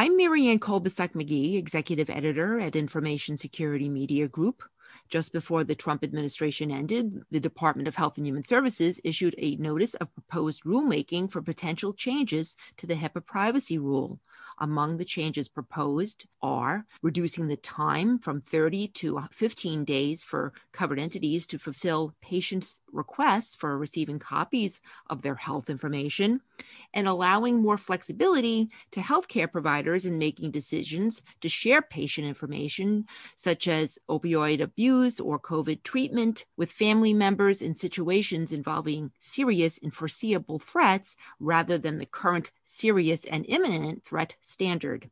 I'm Marianne Kolbasuk McGee, Executive Editor at Information Security Media Group. Just before the Trump administration ended, the Department of Health and Human Services issued a notice of proposed rulemaking for potential changes to the HIPAA privacy rule. Among the changes proposed are reducing the time from 30 to 15 days for covered entities to fulfill patients' requests for receiving copies of their health information, and allowing more flexibility to healthcare providers in making decisions to share patient information, such as opioid abuse or COVID treatment, with family members in situations involving serious and foreseeable threats rather than the current serious and imminent threat standard.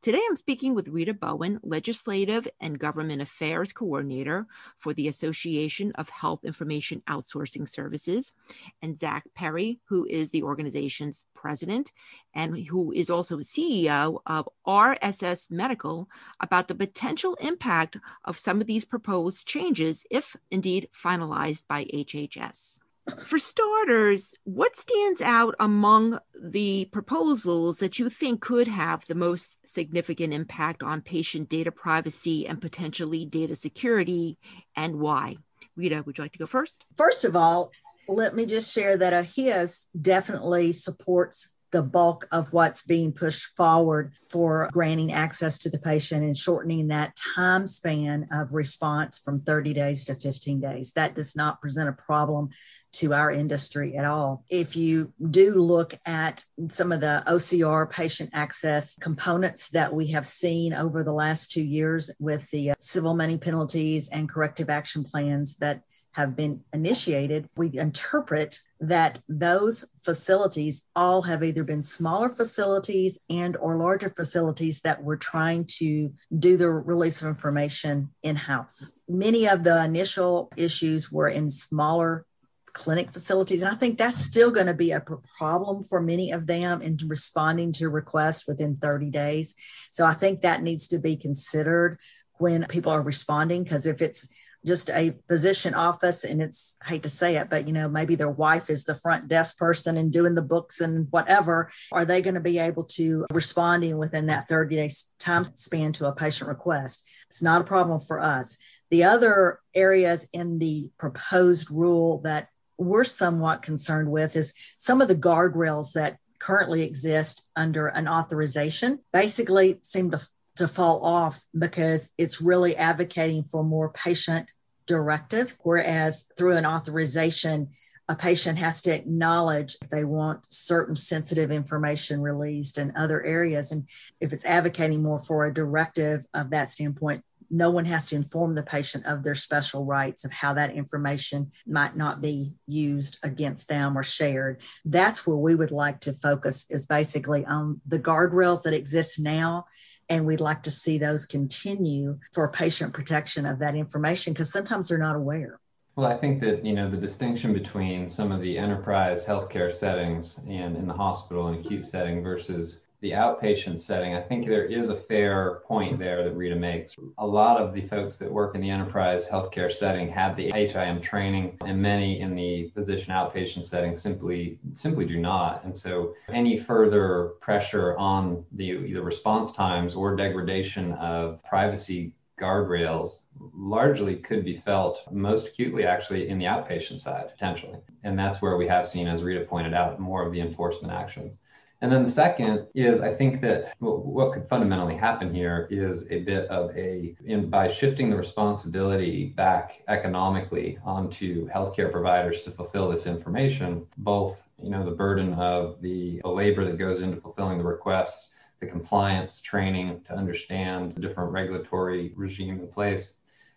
Today, I'm speaking with Rita Bowen, Legislative and Government Affairs Coordinator for the Association of Health Information Outsourcing Services, and Zach Perry, who is the organization's president and who is also CEO of RSS Medical, about the potential impact of some of these proposed changes, if indeed finalized by HHS for starters, what stands out among the proposals that you think could have the most significant impact on patient data privacy and potentially data security, and why? Rita, would you like to go first? First of all, let me just share that AHIS definitely supports the bulk of what's being pushed forward for granting access to the patient and shortening that time span of response from 30 days to 15 days. That does not present a problem to our industry at all. If you do look at some of the OCR patient access components that we have seen over the last two years with the uh, civil money penalties and corrective action plans that have been initiated, we interpret that those facilities all have either been smaller facilities and or larger facilities that were trying to do the release of information in-house. Many of the initial issues were in smaller clinic facilities. And I think that's still going to be a problem for many of them in responding to requests within 30 days. So I think that needs to be considered when people are responding because if it's just a physician office and it's I hate to say it but you know maybe their wife is the front desk person and doing the books and whatever. Are they going to be able to responding within that 30 day time span to a patient request? It's not a problem for us. The other areas in the proposed rule that we're somewhat concerned with is some of the guardrails that currently exist under an authorization. Basically seem to to fall off because it's really advocating for more patient directive, whereas through an authorization, a patient has to acknowledge if they want certain sensitive information released in other areas. And if it's advocating more for a directive of that standpoint, no one has to inform the patient of their special rights of how that information might not be used against them or shared. That's where we would like to focus is basically on the guardrails that exist now and we'd like to see those continue for patient protection of that information because sometimes they're not aware. Well, I think that you know the distinction between some of the enterprise healthcare settings and in the hospital and acute setting versus the outpatient setting, I think there is a fair point there that Rita makes. A lot of the folks that work in the enterprise healthcare setting have the HIM training, and many in the physician outpatient setting simply simply do not. And so, any further pressure on the either response times or degradation of privacy guardrails largely could be felt most acutely actually in the outpatient side potentially and that's where we have seen as rita pointed out more of the enforcement actions and then the second is I think that what could fundamentally happen here is a bit of a, in, by shifting the responsibility back economically onto healthcare providers to fulfill this information, both, you know, the burden of the, the labor that goes into fulfilling the requests, the compliance training to understand the different regulatory regime in place,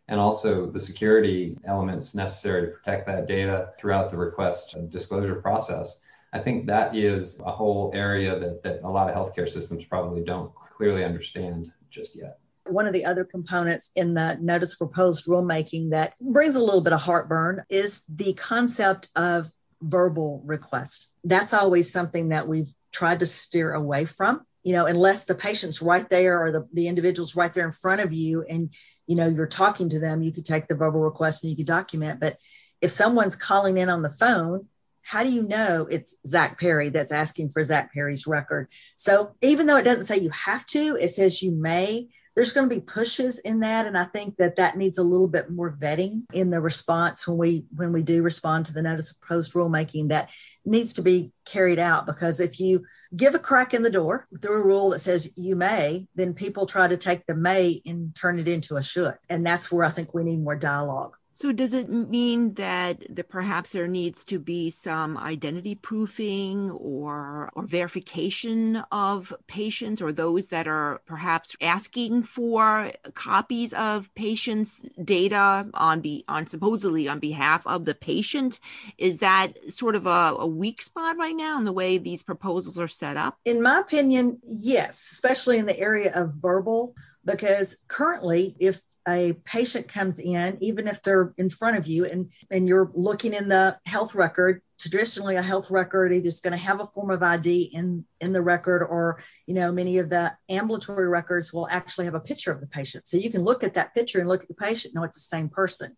and also the security elements necessary to protect that data throughout the request disclosure process I think that is a whole area that, that a lot of healthcare systems probably don't clearly understand just yet. One of the other components in the notice proposed rulemaking that brings a little bit of heartburn is the concept of verbal request. That's always something that we've tried to steer away from you know unless the patient's right there or the, the individual's right there in front of you and you know you're talking to them you could take the verbal request and you could document but if someone's calling in on the phone how do you know it's Zach Perry that's asking for Zach Perry's record? So even though it doesn't say you have to, it says you may. There's going to be pushes in that, and I think that that needs a little bit more vetting in the response when we when we do respond to the notice of proposed rulemaking. That needs to be carried out because if you give a crack in the door through a rule that says you may, then people try to take the may and turn it into a should, and that's where I think we need more dialogue. So does it mean that the, perhaps there needs to be some identity proofing or or verification of patients or those that are perhaps asking for copies of patients' data on be on supposedly on behalf of the patient? Is that sort of a, a weak spot right now in the way these proposals are set up? In my opinion, yes, especially in the area of verbal because currently if a patient comes in even if they're in front of you and and you're looking in the health record traditionally a health record either is going to have a form of id in in the record or you know many of the ambulatory records will actually have a picture of the patient. So you can look at that picture and look at the patient know it's the same person.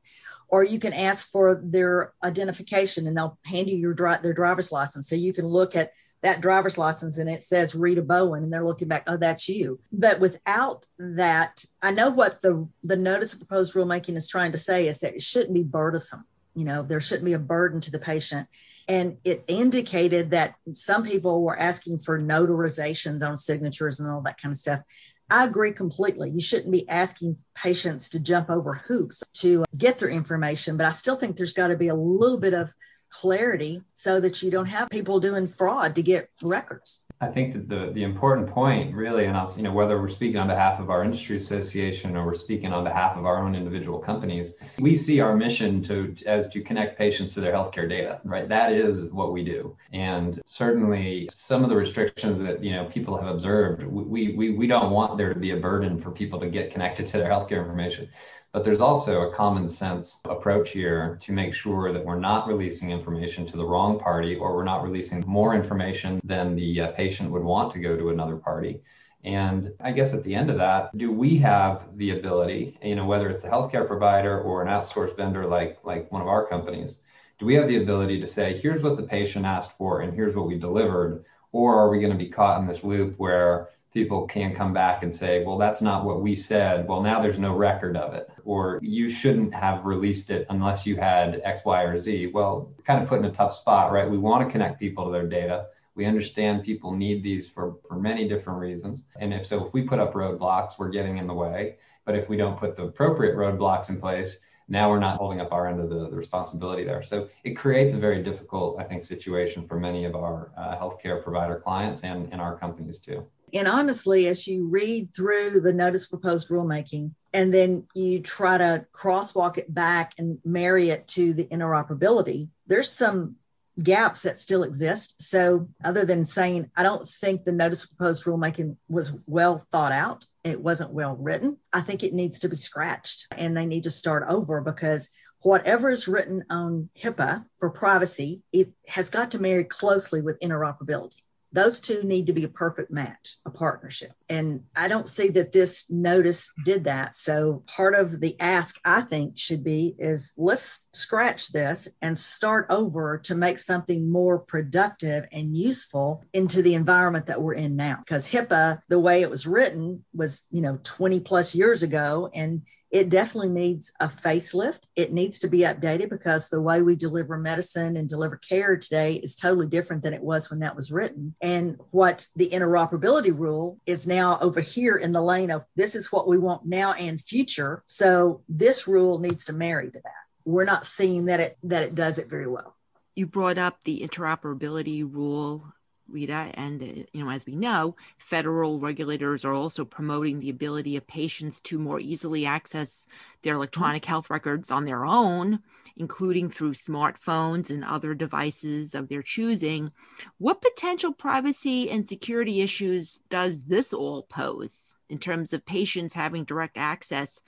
Or you can ask for their identification and they'll hand you your their driver's license. So you can look at that driver's license and it says Rita Bowen and they're looking back, oh, that's you. But without that, I know what the, the notice of proposed rulemaking is trying to say is that it shouldn't be burdensome. You know, there shouldn't be a burden to the patient. And it indicated that some people were asking for notarizations on signatures and all that kind of stuff. I agree completely. You shouldn't be asking patients to jump over hoops to get their information, but I still think there's got to be a little bit of clarity so that you don't have people doing fraud to get records. I think that the, the important point really, and also, you know, whether we're speaking on behalf of our industry association or we're speaking on behalf of our own individual companies, we see our mission to as to connect patients to their healthcare data, right? That is what we do. And certainly some of the restrictions that, you know, people have observed, we, we, we don't want there to be a burden for people to get connected to their healthcare information. But there's also a common sense approach here to make sure that we're not releasing information to the wrong party or we're not releasing more information than the uh, patient would want to go to another party. And I guess at the end of that, do we have the ability, you know, whether it's a healthcare provider or an outsourced vendor like like one of our companies, do we have the ability to say, here's what the patient asked for and here's what we delivered? Or are we going to be caught in this loop where people can come back and say, well, that's not what we said. Well, now there's no record of it. Or you shouldn't have released it unless you had X, Y, or Z. Well, kind of put in a tough spot, right? We want to connect people to their data. We understand people need these for, for many different reasons. And if so, if we put up roadblocks, we're getting in the way. But if we don't put the appropriate roadblocks in place, now we're not holding up our end of the, the responsibility there. So it creates a very difficult, I think, situation for many of our uh, healthcare provider clients and, and our companies too. And honestly, as you read through the notice proposed rulemaking, and then you try to crosswalk it back and marry it to the interoperability, there's some gaps that still exist. So, other than saying, I don't think the notice proposed rulemaking was well thought out, it wasn't well written, I think it needs to be scratched and they need to start over because whatever is written on HIPAA for privacy, it has got to marry closely with interoperability those two need to be a perfect match, a partnership. And I don't see that this notice did that. So part of the ask, I think, should be is let's scratch this and start over to make something more productive and useful into the environment that we're in now. Because HIPAA, the way it was written was, you know, 20 plus years ago. And it definitely needs a facelift. It needs to be updated because the way we deliver medicine and deliver care today is totally different than it was when that was written. And what the interoperability rule is now over here in the lane of this is what we want now and future. So this rule needs to marry to that. We're not seeing that it that it does it very well. You brought up the interoperability rule Rita. And, you know, as we know, federal regulators are also promoting the ability of patients to more easily access their electronic mm-hmm. health records on their own, including through smartphones and other devices of their choosing. What potential privacy and security issues does this all pose in terms of patients having direct access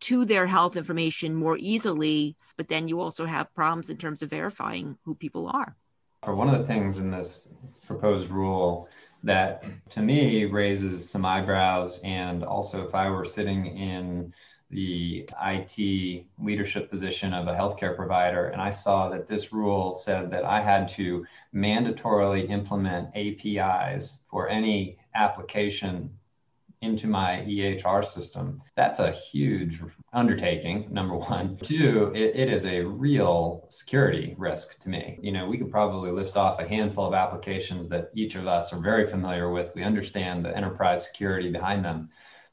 to their health information more easily? But then you also have problems in terms of verifying who people are one of the things in this proposed rule that to me raises some eyebrows and also if i were sitting in the IT leadership position of a healthcare provider, and I saw that this rule said that I had to mandatorily implement APIs for any application into my EHR system. That's a huge undertaking, number one. Two, it, it is a real security risk to me. You know, we could probably list off a handful of applications that each of us are very familiar with. We understand the enterprise security behind them.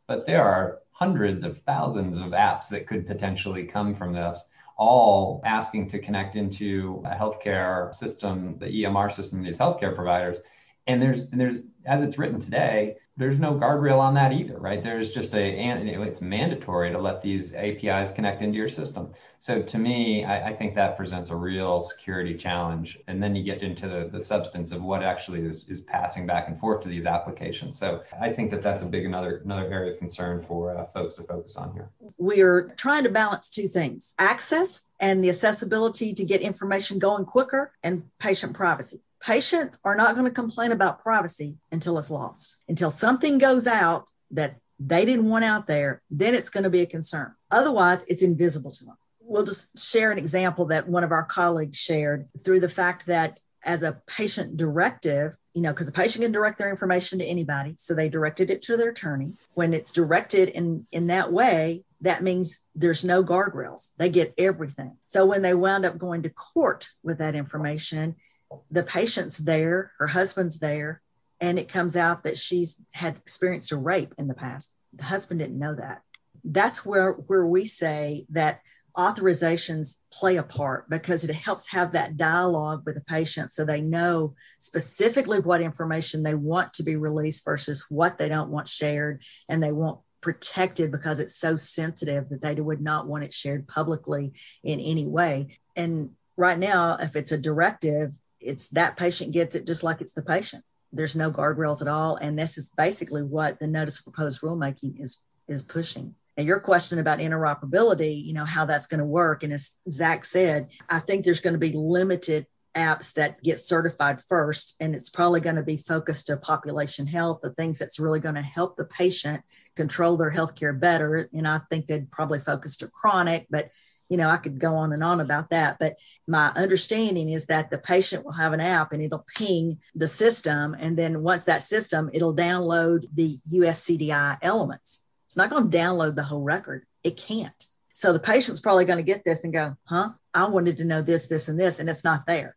But there are hundreds of thousands of apps that could potentially come from this all asking to connect into a healthcare system, the EMR system these healthcare providers. And there's and there's as it's written today, there's no guardrail on that either, right? There's just a, and it's mandatory to let these APIs connect into your system. So to me, I, I, think that presents a real security challenge. And then you get into the, the substance of what actually is, is passing back and forth to these applications. So I think that that's a big another another area of concern for uh, folks to focus on here. We are trying to balance two things: access and the accessibility to get information going quicker, and patient privacy patients are not going to complain about privacy until it's lost. Until something goes out that they didn't want out there, then it's going to be a concern. Otherwise, it's invisible to them. We'll just share an example that one of our colleagues shared through the fact that as a patient directive, you know, because the patient can direct their information to anybody. So they directed it to their attorney. When it's directed in, in that way, that means there's no guardrails. They get everything. So when they wound up going to court with that information, the patient's there, her husband's there, and it comes out that she's had experienced a rape in the past. The husband didn't know that. That's where where we say that authorizations play a part because it helps have that dialogue with the patient so they know specifically what information they want to be released versus what they don't want shared and they want protected because it's so sensitive that they would not want it shared publicly in any way and right now if it's a directive it's that patient gets it just like it's the patient. There's no guardrails at all. And this is basically what the notice of proposed rulemaking is is pushing. And your question about interoperability, you know, how that's going to work. And as Zach said, I think there's going to be limited apps that get certified first and it's probably going to be focused to population health the things that's really going to help the patient control their healthcare better and i think they'd probably focus to chronic but you know, I could go on and on about that. But my understanding is that the patient will have an app and it'll ping the system. And then once that system, it'll download the USCDI elements. It's not going to download the whole record. It can't. So the patient's probably going to get this and go, huh? I wanted to know this, this, and this, and it's not there.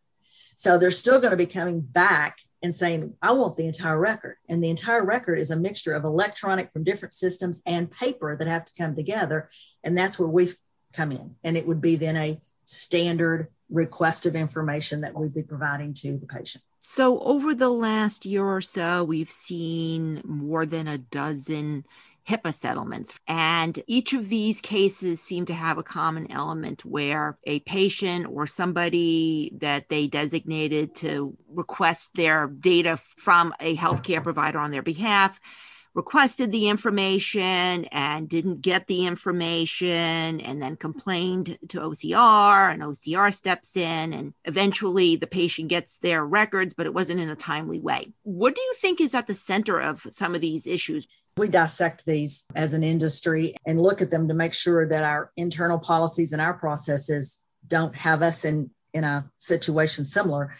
So they're still going to be coming back and saying, I want the entire record. And the entire record is a mixture of electronic from different systems and paper that have to come together. And that's where we come in. And it would be then a standard request of information that we'd be providing to the patient. So, over the last year or so, we've seen more than a dozen HIPAA settlements. And each of these cases seem to have a common element where a patient or somebody that they designated to request their data from a healthcare provider on their behalf requested the information and didn't get the information and then complained to OCR and OCR steps in and eventually the patient gets their records but it wasn't in a timely way. What do you think is at the center of some of these issues? We dissect these as an industry and look at them to make sure that our internal policies and our processes don't have us in in a situation similar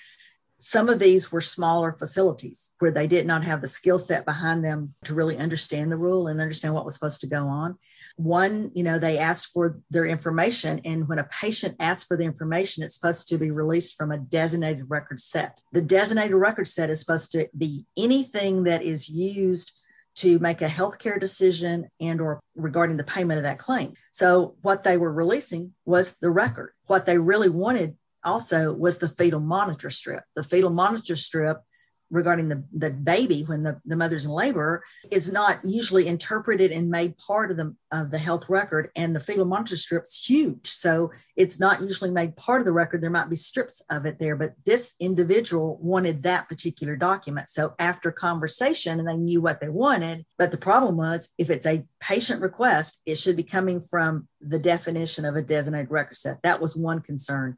some of these were smaller facilities where they did not have the skill set behind them to really understand the rule and understand what was supposed to go on. One, you know, they asked for their information. And when a patient asks for the information, it's supposed to be released from a designated record set. The designated record set is supposed to be anything that is used to make a healthcare decision and or regarding the payment of that claim. So what they were releasing was the record. What they really wanted also was the fetal monitor strip. The fetal monitor strip regarding the, the baby when the, the mother's in labor is not usually interpreted and made part of the of the health record and the fetal monitor strip's huge. So it's not usually made part of the record. There might be strips of it there but this individual wanted that particular document. So after conversation and they knew what they wanted but the problem was if it's a patient request it should be coming from the definition of a designated record set. That was one concern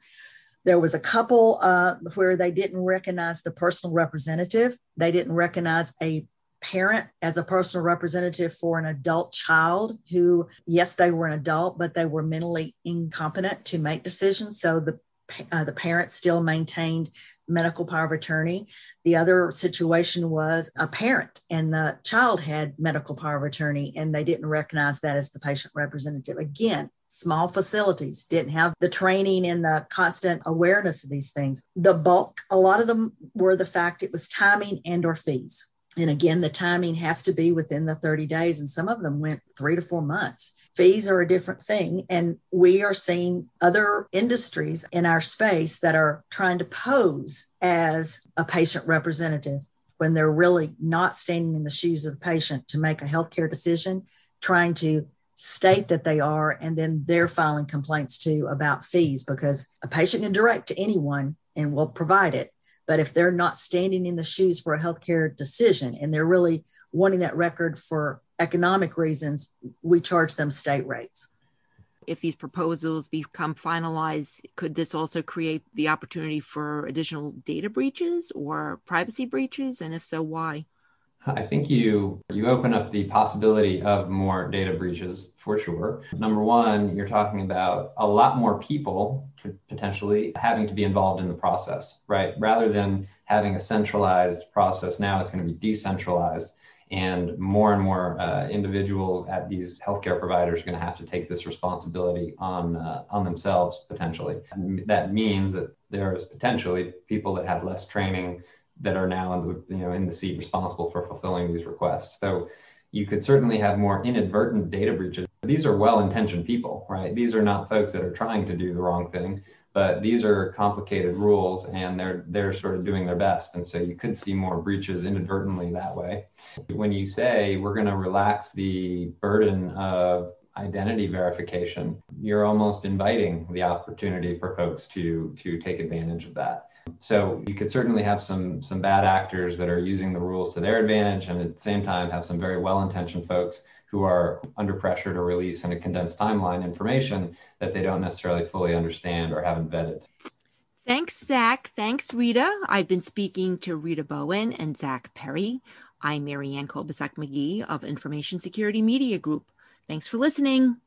there was a couple uh, where they didn't recognize the personal representative. They didn't recognize a parent as a personal representative for an adult child who, yes, they were an adult, but they were mentally incompetent to make decisions. So the uh, the parent still maintained medical power of attorney. The other situation was a parent and the child had medical power of attorney and they didn't recognize that as the patient representative. Again, small facilities didn't have the training and the constant awareness of these things. The bulk, a lot of them were the fact it was timing and or fees. And again, the timing has to be within the 30 days, and some of them went three to four months. Fees are a different thing. And we are seeing other industries in our space that are trying to pose as a patient representative when they're really not standing in the shoes of the patient to make a healthcare decision, trying to state that they are, and then they're filing complaints too about fees because a patient can direct to anyone and will provide it but if they're not standing in the shoes for a healthcare decision and they're really wanting that record for economic reasons, we charge them state rates. If these proposals become finalized, could this also create the opportunity for additional data breaches or privacy breaches? And if so, why? I think you you open up the possibility of more data breaches for sure. Number one, you're talking about a lot more people potentially having to be involved in the process, right? Rather than having a centralized process, now it's going to be decentralized, and more and more uh, individuals at these healthcare providers are going to have to take this responsibility on uh, on themselves potentially. And that means that there's potentially people that have less training that are now in the you know in the seat responsible for fulfilling these requests. So you could certainly have more inadvertent data breaches. These are well-intentioned people, right? These are not folks that are trying to do the wrong thing, but these are complicated rules and they're they're sort of doing their best. And so you could see more breaches inadvertently that way. When you say we're going to relax the burden of identity verification, you're almost inviting the opportunity for folks to to take advantage of that. So you could certainly have some some bad actors that are using the rules to their advantage, and at the same time have some very well-intentioned folks who are under pressure to release in a condensed timeline information that they don't necessarily fully understand or haven't vetted. Thanks, Zach. Thanks, Rita. I've been speaking to Rita Bowen and Zach Perry. I'm Marianne Kolbasuk McGee of Information Security Media Group. Thanks for listening.